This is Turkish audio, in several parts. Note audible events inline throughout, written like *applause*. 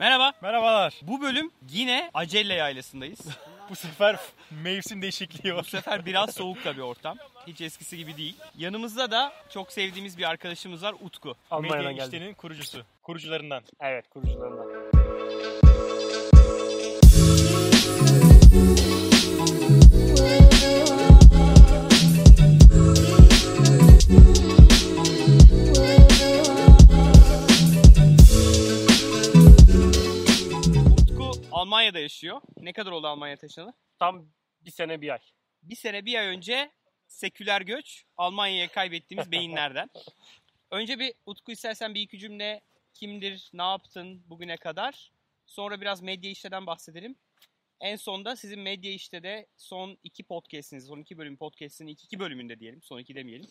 Merhaba. Merhabalar. Bu bölüm yine Acelle yaylasındayız. *laughs* Bu sefer mevsim değişikliği Bu var. sefer biraz *laughs* soğuk tabii ortam. Hiç eskisi gibi değil. Yanımızda da çok sevdiğimiz bir arkadaşımız var Utku. Almanya'dan Medya işlerinin kurucusu. Kurucularından. Evet kurucularından. Almanya'da yaşıyor. Ne kadar oldu Almanya taşınalı? Tam bir sene bir ay. Bir sene bir ay önce seküler göç Almanya'ya kaybettiğimiz *laughs* beyinlerden. Önce bir Utku istersen bir iki cümle kimdir, ne yaptın bugüne kadar? Sonra biraz medya işleden bahsedelim. En sonda sizin medya işte de son iki podcastiniz, son iki bölüm podcastinin ilk iki bölümünde diyelim, son iki demeyelim.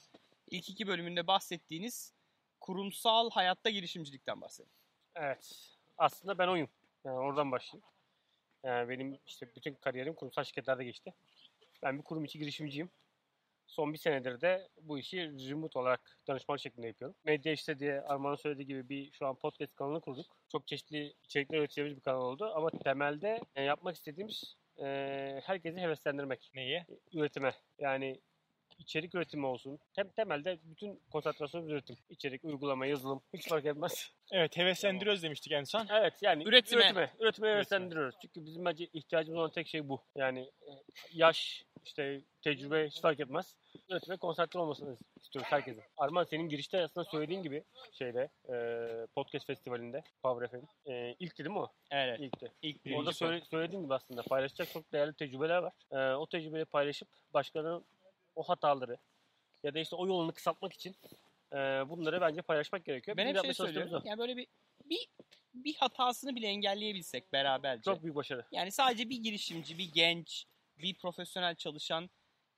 İlk iki bölümünde bahsettiğiniz kurumsal hayatta girişimcilikten bahsedelim. Evet. Aslında ben oyum. Yani oradan başlayayım. Yani benim işte bütün kariyerim kurumsal şirketlerde geçti. Ben bir kurum içi girişimciyim. Son bir senedir de bu işi remote olarak danışmanlık şeklinde yapıyorum. Medya işte diye Armağan'ın söylediği gibi bir şu an podcast kanalı kurduk. Çok çeşitli içerikler üreteceğimiz bir kanal oldu. Ama temelde yapmak istediğimiz e, herkesi heveslendirmek. Neye? üretime. Yani içerik üretimi olsun. Tem temelde bütün konsantrasyonumuz üretim. İçerik, uygulama, yazılım hiç fark etmez. *laughs* Evet heveslendiriyoruz demiştik en son. Evet yani Üretime. üretime, üretime heveslendiriyoruz. Çünkü bizim bence ihtiyacımız olan tek şey bu. Yani e, yaş, işte tecrübe hiç fark etmez. Üretime konsantre olmasını istiyoruz herkesin. Arman senin girişte aslında söylediğin gibi şeyde e, podcast festivalinde Power FM. E, ilkti değil mi o? Evet, İlkti. ilk Orada söyle, söylediğim gibi aslında paylaşacak çok değerli tecrübeler var. Ee, o tecrübeleri paylaşıp başkalarının o hataları ya da işte o yolunu kısaltmak için e, bunları bence paylaşmak gerekiyor. Ben Bizim hep şey söylüyorum. Yani böyle bir, bir bir hatasını bile engelleyebilsek beraberce. Çok büyük başarı. Yani sadece bir girişimci, bir genç, bir profesyonel çalışan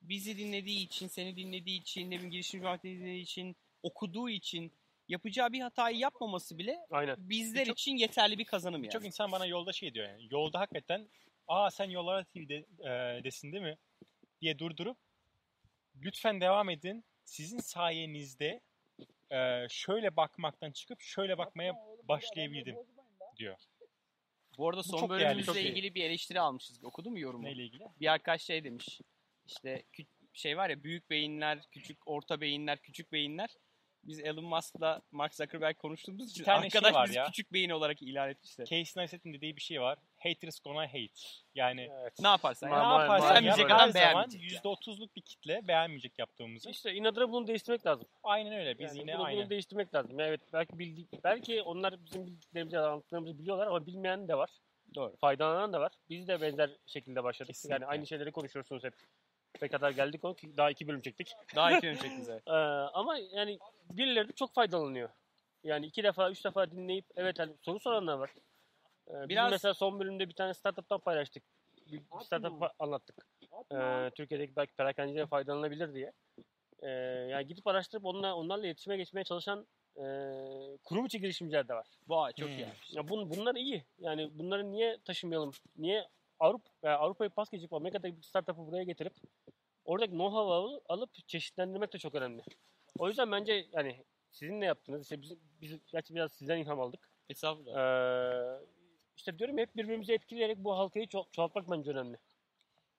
bizi dinlediği için, seni dinlediği için, ne bileyim girişimci Market'i dinlediği için, okuduğu için yapacağı bir hatayı yapmaması bile Aynen. bizler Birçok- için yeterli bir kazanım yani. Çok insan bana yolda şey diyor yani. Yolda hakikaten aa sen yollara TV'de e, desin değil mi? diye durdurup lütfen devam edin. Sizin sayenizde e, şöyle bakmaktan çıkıp şöyle bakmaya başlayabildim diyor. Bu arada Bu son değerli, bölümümüzle ilgili bir eleştiri almışız. Okudun mu yorumu? Neyle ilgili? Bir arkadaş şey demiş. İşte şey var ya büyük beyinler, küçük orta beyinler, küçük beyinler. Biz Elon Musk'la Mark Zuckerberg konuştuğumuz için tane şey arkadaş var bizi ya. küçük beyin olarak ilan etmişler. Casey Neistat'ın dediği bir şey var. Haters gonna hate. Yani Evet. Ne yaparsan ne ma- yaparsan beğenmeyecek adam her zaman beğenmeyecek %30'luk bir kitle beğenmeyecek yaptığımızı. İşte inadına bunu değiştirmek lazım. Aynen öyle. Biz Yani yine bunu, aynı. bunu değiştirmek lazım. Yani evet belki bildik, belki onlar bizim bildiklerimizi, anlattığımızı biliyorlar ama bilmeyen de var. Doğru. Faydalanan da var. Biz de benzer şekilde başladık. Kesinlikle. Yani aynı şeyleri konuşuyorsunuz hep. Ne kadar geldik o ki daha iki bölüm çektik. Daha iki yön çektiniz evet. Ee, ama yani birileri de çok faydalanıyor. Yani iki defa, üç defa dinleyip evet hani soru soranlar var. Ee, biz Biraz- mesela son bölümde bir tane startup'tan paylaştık. Bir, startup anlattık. Ee, Türkiye'deki belki perakendecilere faydalanabilir diye. Ee, yani gidip araştırıp onunla, onlarla iletişime geçmeye çalışan e, kurum içi girişimciler de var. Vay çok Hmm. iyi. Ya bun, bunlar iyi. Yani bunları niye taşımayalım? Niye Avrupa yani Avrupa'yı pas geçip Amerika'daki bir startup'ı buraya getirip oradaki know-how'ı al- alıp çeşitlendirmek de çok önemli. O yüzden bence yani sizin ne yaptınız? İşte biz, biz gerçi biraz sizden ilham aldık. Estağfurullah. Ee, işte diyorum hep birbirimizi etkileyerek bu halkayı ço- çoğaltmak bence önemli.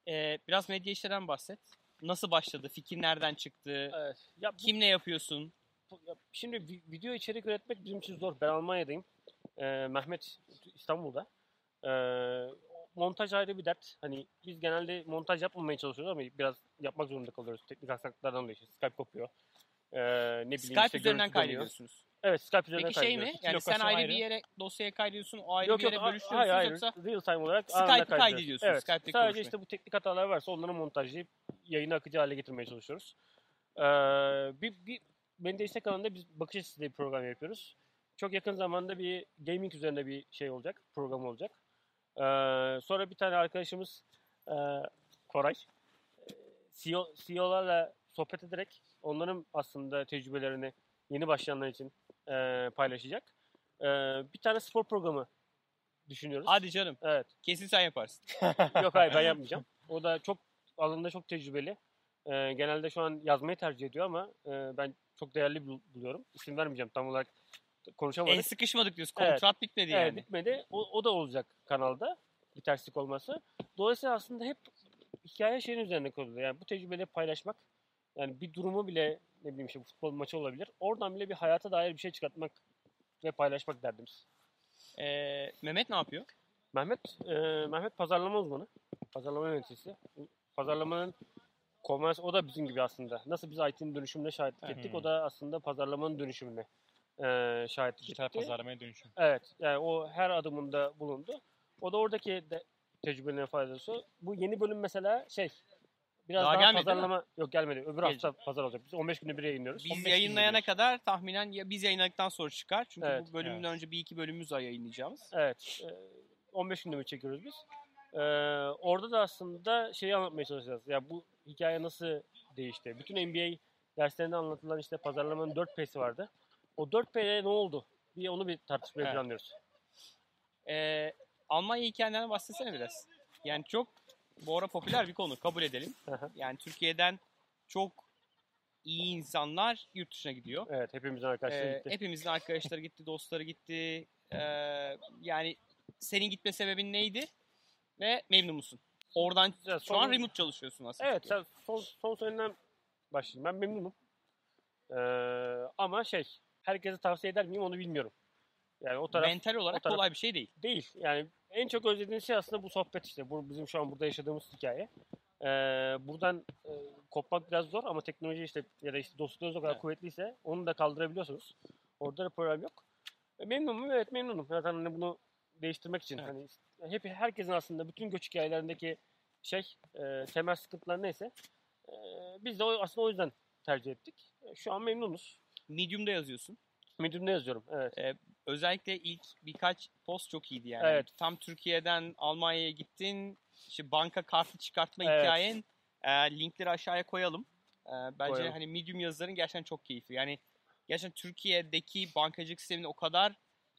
Ee, biraz medya işlerinden bahset. Nasıl başladı? Fikir nereden çıktı? Evet. Ya, bu- Kimle yapıyorsun? bu- ya şimdi vi- video içerik üretmek bizim için zor. Ben Almanya'dayım. Ee, Mehmet İstanbul'da. Ee, montaj ayrı bir dert. Hani biz genelde montaj yapmamaya çalışıyoruz ama biraz yapmak zorunda kalıyoruz. Teknik aksaklıklardan dolayı. işte Skype kopuyor. Ee, ne bileyim Skype işte üzerinden kaydediyorsunuz. Evet Skype üzerinden Peki şey mi? Yani sen ayrı ayrı. bir yere dosyaya kaydediyorsun, o ayrı Yok bir yok yere a- bölüştürüyorsunuz hayır hayır yoksa real time olarak Skype'ı kaydediyorsunuz, Evet. Skype'deki Sadece konuşmayı. işte bu teknik hatalar varsa onları montajlayıp yayını akıcı hale getirmeye çalışıyoruz. Ee, bir, bir İstek alanında biz bakış açısı diye bir program yapıyoruz. Çok yakın zamanda bir gaming üzerine bir şey olacak, program olacak. Ee, sonra bir tane arkadaşımız e, Koray, e, CEO, CEO'larla sohbet ederek onların aslında tecrübelerini yeni başlayanlar için e, paylaşacak. Ee, bir tane spor programı düşünüyoruz. hadi canım Evet. kesin sen yaparsın. *laughs* Yok hayır ben *laughs* yapmayacağım. O da çok alanında çok tecrübeli. Ee, genelde şu an yazmayı tercih ediyor ama e, ben çok değerli bul- buluyorum. İsim vermeyeceğim tam olarak konuşamadık. En sıkışmadık diyorsun. Evet. Kontrat bitmedi yani. Evet bitmedi. O, o da olacak kanalda. Bir terslik olması. Dolayısıyla aslında hep hikaye şeyin üzerine kurulu. Yani bu tecrübeleri paylaşmak. Yani bir durumu bile ne bileyim işte bu futbol maçı olabilir. Oradan bile bir hayata dair bir şey çıkartmak ve paylaşmak derdimiz. Ee, Mehmet ne yapıyor? Mehmet e, Mehmet pazarlama uzmanı. Pazarlama yöneticisi. Pazarlamanın komers o da bizim gibi aslında. Nasıl biz IT'nin dönüşümüne şahitlik ettik. O da aslında pazarlamanın dönüşümüne e, şahitlik Dijital etti. pazarlamaya dönüşüm. Evet. Yani o her adımında bulundu. O da oradaki de tecrübelerine faydası. Bu yeni bölüm mesela şey biraz Daha daha, gelmedi, pazarlama yok gelmedi. Öbür Gelecek. hafta pazar olacak. Biz 15 günde bir yayınlıyoruz. Biz 15 gün yayınlayana kadar tahminen ya biz yayınladıktan sonra çıkar. Çünkü Evet. bu bölümden Evet. önce bir iki bölümümüz var yayınlayacağımız. Evet. e, 15 günde bir çekiyoruz biz. E, orada da aslında şeyi anlatmaya çalışacağız. Ya bu hikaye nasıl değişti? Bütün NBA derslerinde anlatılan işte pazarlamanın 4P'si vardı. O 4P'ye ne oldu? Bir onu bir tartışmaya Evet. planlıyoruz. Ee, Almanya hikayenden bahsetsene biraz. Yani çok bu ara popüler bir konu kabul edelim. Yani Türkiye'den çok iyi insanlar yurt dışına gidiyor. evet, hepimizin arkadaşları Ee, gitti. hepimizin arkadaşları gitti, *laughs* dostları gitti. Ee, yani senin gitme sebebin neydi? Ve memnun musun? Oradan Ya şu an son- remote çalışıyorsun aslında. Evet, sen son, son söylenen başlayayım. Ben memnunum. Ee, ama şey, herkese tavsiye eder miyim onu bilmiyorum. Yani o taraf Mental olarak o taraf- kolay bir şey değil. değil. Yani en çok özlediğim şey aslında bu sohbet işte. Bu bizim şu an burada yaşadığımız hikaye. Ee, buradan e, kopmak biraz zor ama teknoloji işte ya da işte dostluğunuz o kadar Evet. kuvvetliyse onu da kaldırabiliyorsunuz. Orada da problem yok. E, memnun muyum? Evet memnunum. Zaten hani bunu değiştirmek için Evet. hani hep herkesin aslında bütün göç hikayelerindeki şey e, temel sıkıntılar neyse e, biz de o, aslında o yüzden tercih ettik. E, şu an memnunuz. Medium'da yazıyorsun. Medium'da yazıyorum. Evet. Özellikle ilk birkaç post çok iyiydi yani. Evet. Tam Türkiye'den Almanya'ya gittin. İşte banka kartı çıkartma Evet. hikayen. E, linkleri aşağıya koyalım. E, bence Koyalım. hani Medium yazıların gerçekten çok keyifli. Yani gerçekten Türkiye'deki bankacılık sisteminin o kadar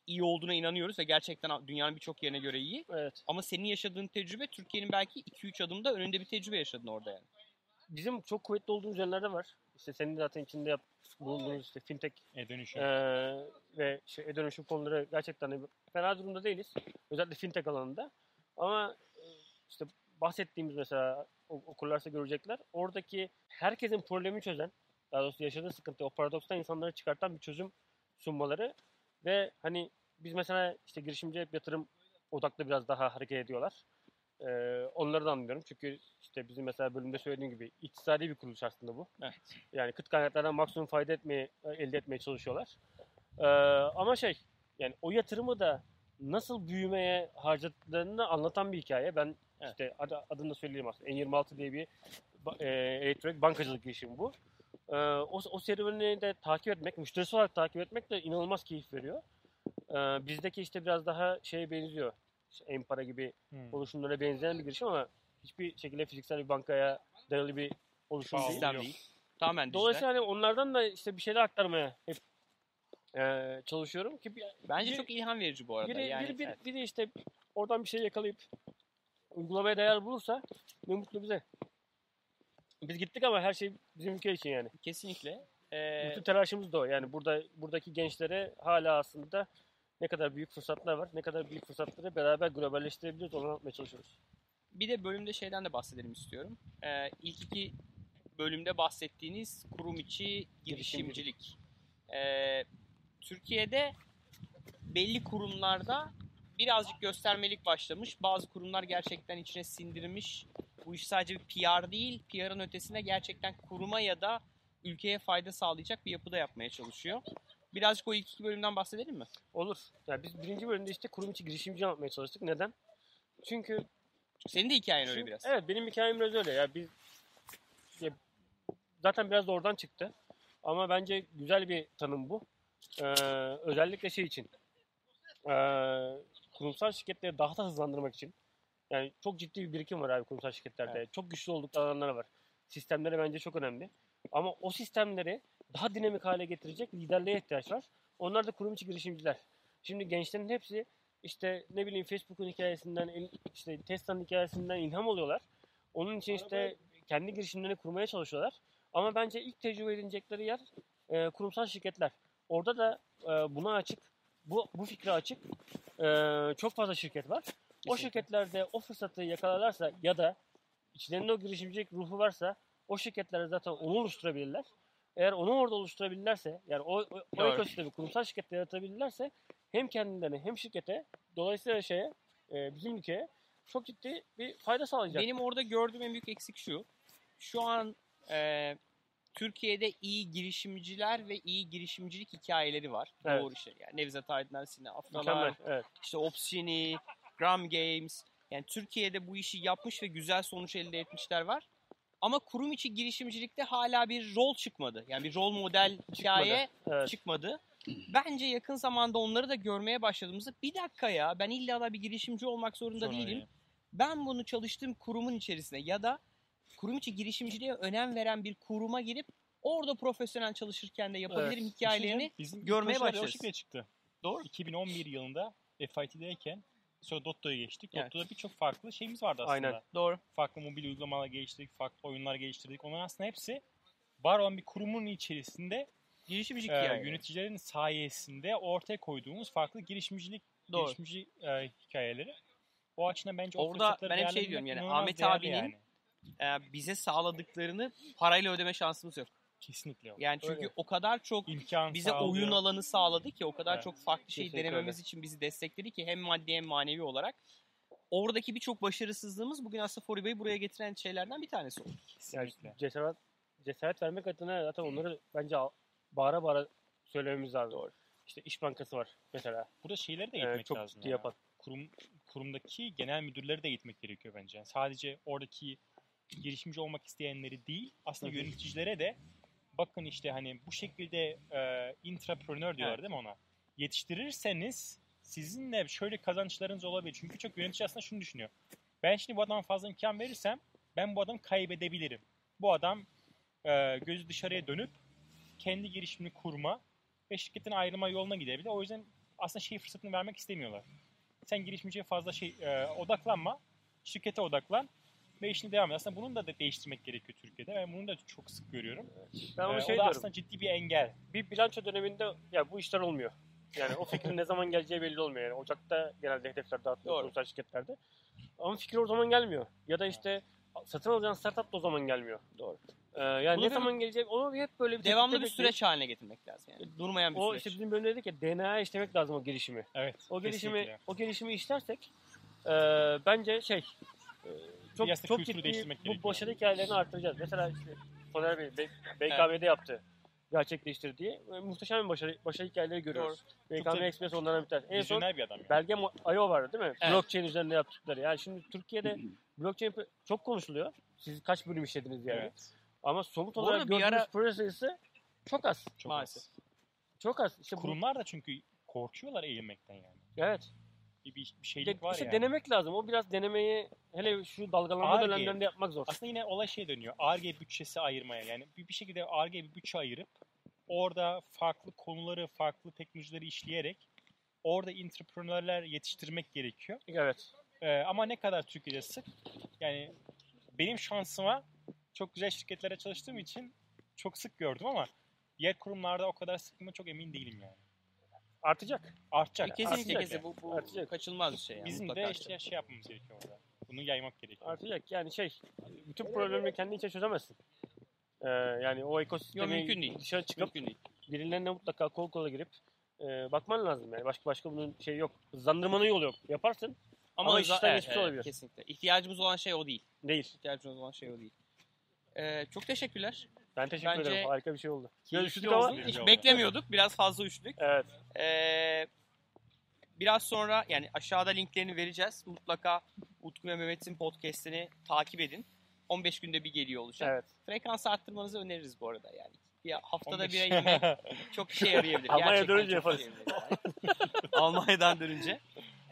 iyi olduğuna inanıyoruz ve gerçekten dünyanın birçok yerine göre iyi. Evet. Ama senin yaşadığın tecrübe Türkiye'nin belki 2-3 adımda önünde bir tecrübe yaşadın orada yani. Bizim çok kuvvetli olduğumuz yerlerde var. İşte senin zaten içinde yap, bulunduğunuz işte fintech E dönüşüm. Ee, ve şey, e-dönüşüm konuları gerçekten fena durumda değiliz. Özellikle fintech alanında. Ama e, işte bahsettiğimiz mesela okurlarsa görecekler. Oradaki herkesin problemi çözen, daha doğrusu yaşadığı sıkıntı, o paradokstan insanları çıkartan bir çözüm sunmaları ve hani biz mesela işte girişimci hep yatırım odaklı biraz daha hareket ediyorlar. Ee, onları da anlıyorum. Çünkü işte bizim mesela bölümde söylediğim gibi iktisadi bir kuruluş aslında bu. Evet. Yani kıt kaynaklardan maksimum fayda etmeye, elde etmeye çalışıyorlar. Ee, ama şey yani o yatırımı da nasıl büyümeye harcadıklarını anlatan bir hikaye. Ben Evet. işte adı, adını da söyleyeyim aslında. N26 diye bir e, elektronik bankacılık girişimi bu. Ee, o, o serüveni de takip etmek, müşterisi olarak takip etmek de inanılmaz keyif veriyor. Ee, bizdeki işte biraz daha şeye benziyor. İşte Empara gibi Hmm. oluşumlara benzeyen bir girişim ama hiçbir şekilde fiziksel bir bankaya dayalı bir oluşum Sağ değil. Değil. Tamamen dijital. Dolayısıyla hani onlardan da işte bir şeyler aktarmaya hep eee, çalışıyorum ki bir, Bence biri- çok ilham verici bu arada. biri, yani, biri, biri, evet. biri işte oradan bir şey yakalayıp uygulamaya değer bulursa ne mutlu bize. Biz gittik ama her şey bizim ülke için yani. Kesinlikle. Ee, Bütün telaşımız da o. Yani burada buradaki gençlere hala aslında ne kadar büyük fırsatlar var, ne kadar büyük fırsatları beraber globalleştirebiliriz onu anlatmaya çalışıyoruz. bir de bölümde şeyden de bahsedelim istiyorum. Ee, ilk iki bölümde bahsettiğiniz kurum içi girişimcilik. Ee, Türkiye'de belli kurumlarda birazcık göstermelik başlamış. Bazı kurumlar gerçekten içine sindirmiş. Bu iş sadece bir PR değil, PR'ın ötesine gerçekten kuruma ya da ülkeye fayda sağlayacak bir yapıda yapmaya çalışıyor. Birazcık o ilk iki bölümden bahsedelim mi? Olur. Yani biz birinci bölümde işte kurum içi girişimci anlatmaya çalıştık. Neden? Çünkü Senin de hikayen öyle Çünkü- biraz. Evet benim hikayem biraz öyle ya. Biz ya, zaten biraz da oradan çıktı. Ama bence güzel bir tanım bu. Ee, özellikle şey için. Ee, kurumsal şirketleri daha da hızlandırmak için. Yani çok ciddi bir birikim var abi kurumsal şirketlerde. Çok güçlü oldukları alanlar var. Sistemleri bence çok önemli. Ama o sistemleri daha dinamik hale getirecek liderliğe ihtiyaç var. Onlar da kurum içi girişimciler. Şimdi gençlerin hepsi işte ne bileyim Facebook'un hikayesinden, işte Tesla'nın hikayesinden ilham alıyorlar. Onun için işte kendi girişimlerini kurmaya çalışıyorlar. Ama bence ilk tecrübe edinecekleri yer e, kurumsal şirketler. orada da e, buna açık, bu bu fikre açık e, çok fazla şirket var. O şirketlerde o fırsatı yakalarlarsa ya da içlerinde o girişimcilik ruhu varsa o şirketler zaten onu oluşturabilirler. Eğer onu orada oluşturabilirlerse yani o, o, o ekosistemi kurumsal şirkette yaratabilirlerse hem kendilerine hem şirkete dolayısıyla şeye e, bizim ülkeye çok ciddi bir fayda sağlayacak. Benim orada gördüğüm en büyük eksik şu. Şu an e, Türkiye'de iyi girişimciler ve iyi girişimcilik hikayeleri var. Evet. Doğru işte. Yani Nevzat Aydınlar, Sinan Afralar. Evet. işte Opsini, Gram Games. Yani Türkiye'de bu işi yapmış ve güzel sonuç elde etmişler var. Ama kurum içi girişimcilikte hala bir rol çıkmadı. Yani bir rol model hikaye Evet. çıkmadı. Bence yakın zamanda onları da görmeye başladığımızda bir dakika ya ben illa da bir girişimci olmak zorunda Sonra değilim. yani. Ben bunu çalıştığım kurumun içerisinde ya da kurum içi girişimciliğe önem veren bir kuruma girip orada profesyonel çalışırken de yapabilirim Evet. hikayelerini Bizim görmeye başlarız. Şekilde çıktı. Doğru. 2011 yılında FIT'deyken sonra Dotto'ya geçtik. Evet. Dotto'da birçok farklı şeyimiz vardı aslında. Aynen. doğru. Farklı mobil uygulamalar geliştirdik, farklı oyunlar geliştirdik. Onların aslında hepsi var olan bir kurumun içerisinde Girişimcilik e, hikaye. yöneticilerin sayesinde ortaya koyduğumuz farklı girişimcilik, Doğru. girişimci e, hikayeleri. O açıdan bence Orada ben hep şey diyorum yani, Ahmet abinin Ee, bize sağladıklarını parayla ödeme şansımız yok. Kesinlikle yok. Yani çünkü Öyle. o kadar çok İmkan bize sağlıyor. oyun alanı sağladı ki o kadar Evet. çok farklı şey Kesinlikle denememiz için bizi destekledi ki hem maddi hem manevi olarak. Oradaki birçok başarısızlığımız bugün aslında Foriba'yı buraya getiren şeylerden bir tanesi oldu. Yani Kesinlikle. cesaret, cesaret vermek adına zaten onları bence bağıra bağıra söylememiz lazım. Doğru. İşte İş Bankası var mesela. Burada şeyleri de Ee, eğitmek çok lazım. ciddi ya. yapan. Kurum, kurumdaki genel müdürleri de eğitmek gerekiyor bence. Yani sadece oradaki girişimci olmak isteyenleri değil, aslında yöneticilere de bakın işte hani bu şekilde e, intrapreneur diyorlar Evet. değil mi ona? Yetiştirirseniz sizinle şöyle kazançlarınız olabilir. Çünkü çok yönetici aslında şunu düşünüyor. Ben şimdi bu adama fazla imkan verirsem ben bu adamı kaybedebilirim. Bu adam e, gözü dışarıya dönüp kendi girişimini kurma ve şirketin ayrılma yoluna gidebilir. O yüzden aslında şey fırsatını vermek istemiyorlar. Sen girişimciye fazla şey e, odaklanma, şirkete odaklan ve işini devam et. Aslında bunun da de- değiştirmek gerekiyor Türkiye'de. Ben bunu da çok sık görüyorum. Ben onu E, şey o da diyorum. aslında ciddi bir engel. Bir bilanço döneminde ya bu işler olmuyor. Yani o fikrin ne zaman geleceği belli olmuyor. Yani Ocak'ta genelde hedefler dağıtılıyor kurumsal şirketlerde. Ama fikir o zaman gelmiyor. Ya da işte satın alacağın startup da o zaman gelmiyor. Doğru. Ee, yani Bunu ne zaman gelecek onu hep böyle bir Devamlı bir süreç haline getirmek lazım yani. Durmayan bir O süreç. işte bizim bölümde dedik ya DNA'ya işlemek lazım o girişimi. Evet. O gelişimi kesinlikle. o gelişimi işlersek e, bence şey e, çok da çok kültürü ciddi değiştirmek bu gerekiyor. başarı hikayelerini artıracağız. Mesela işte Soner Bey B- BKM'de yaptı. Gerçekleştirdiği e, muhteşem bir başarı, başarı hikayeleri görüyoruz. Çok da Express onlardan bir tanesi. En son Vizyoner bir adam. Yani. Belge Mo- IO vardı değil mi? Evet. Blockchain üzerinde yaptıkları. Yani şimdi Türkiye'de *clears throat* blockchain pe- çok konuşuluyor. Siz kaç bölüm işlediniz yani. Evet. Ama somut Bu olarak bir gördüğümüz ara- proje sayısı çok az. Çok Maalesef. az. Çok az. İşte bu, Kurumlar da çünkü korkuyorlar eğilmekten yani. evet. Bir, bir, şeylik var işte yani. denemek lazım. O biraz denemeyi hele şu dalgalanma Ar-Ge. dönemlerinde yapmak zor. Aslında yine olay şey dönüyor. ARGE bütçesi ayırmaya. Yani bir, bir şekilde ARGE bir bütçe ayırıp orada farklı konuları, farklı teknolojileri işleyerek orada entrepreneurler yetiştirmek gerekiyor. Evet. Ee, ama ne kadar Türkiye'de sık? Yani benim şansıma çok güzel şirketlere çalıştığım için çok sık gördüm ama diğer kurumlarda o kadar sık mı çok emin değilim yani. Artacak. Artacak. Kesinlikle artacak kesinlikle bu, bu Artacak. kaçılmaz bir şey. Yani. Bizim mutlaka de işte şey yapmamız gerekiyor orada. Bunu yaymak gerekiyor. Artacak. Yani şey bütün problemleri kendi içine çözemezsin. Ee, yani o ekosistemi Yok, mümkün değil. dışarı çıkıp Mümkün değil. birilerine mutlaka kol kola girip e, bakman lazım yani. Başka başka bunun şey yok. Hızlandırmanın yolu yok. Yaparsın Ama za- işten geçmiş olabilir. Kesinlikle. İhtiyacımız olan şey o değil. değil. İhtiyacımız olan şey o değil. Ee, çok teşekkürler. Ben teşekkür Bence ederim. Harika bir şey oldu. Oldu. ama Hiç beklemiyorduk. Biraz fazla üşüdük. evet. Ee, biraz sonra yani aşağıda linklerini vereceğiz. Mutlaka Utku ve Mehmet'in podcast'ini takip edin. 15 günde bir geliyor olacak. Evet. Frekans arttırmanızı öneririz bu arada yani. Ya haftada 15. bir yemek *laughs* çok işe yarayabilir. Almanya'ya Gerçekten dönünce işe yarayabilir yani. Almanya'dan dönünce.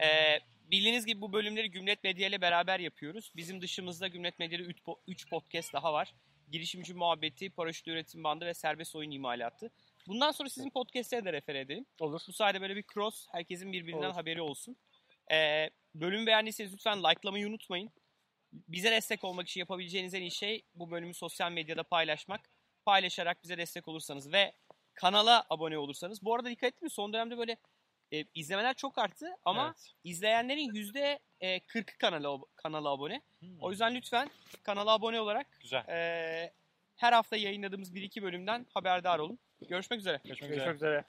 Ee, bildiğiniz gibi bu bölümleri Gümlet Medya ile beraber yapıyoruz. Bizim dışımızda Gümlet Medya'da 3 podcast daha var. Girişimci muhabbeti, paraşüt üretim bandı ve serbest oyun imalatı. Bundan sonra sizin podcast'lere de refer edelim. Olur. Bu sayede böyle bir cross, herkesin birbirinden Olur. haberi olsun. Ee, bölümü beğendiyseniz lütfen likelamayı unutmayın. Bize destek olmak için yapabileceğiniz en iyi şey bu bölümü sosyal medyada paylaşmak. Paylaşarak bize destek olursanız ve kanala abone olursanız. Bu arada dikkat ettin mi? Son dönemde böyle e, izlemeler çok arttı ama Evet. izleyenlerin yüzde e, 40'ı kanala, kanala abone. Hmm, O yüzden lütfen kanala abone olarak güzel. e, her hafta yayınladığımız 1-2 bölümden haberdar olun. Görüşmek üzere. Görüşmek üzere. Görüşmek üzere.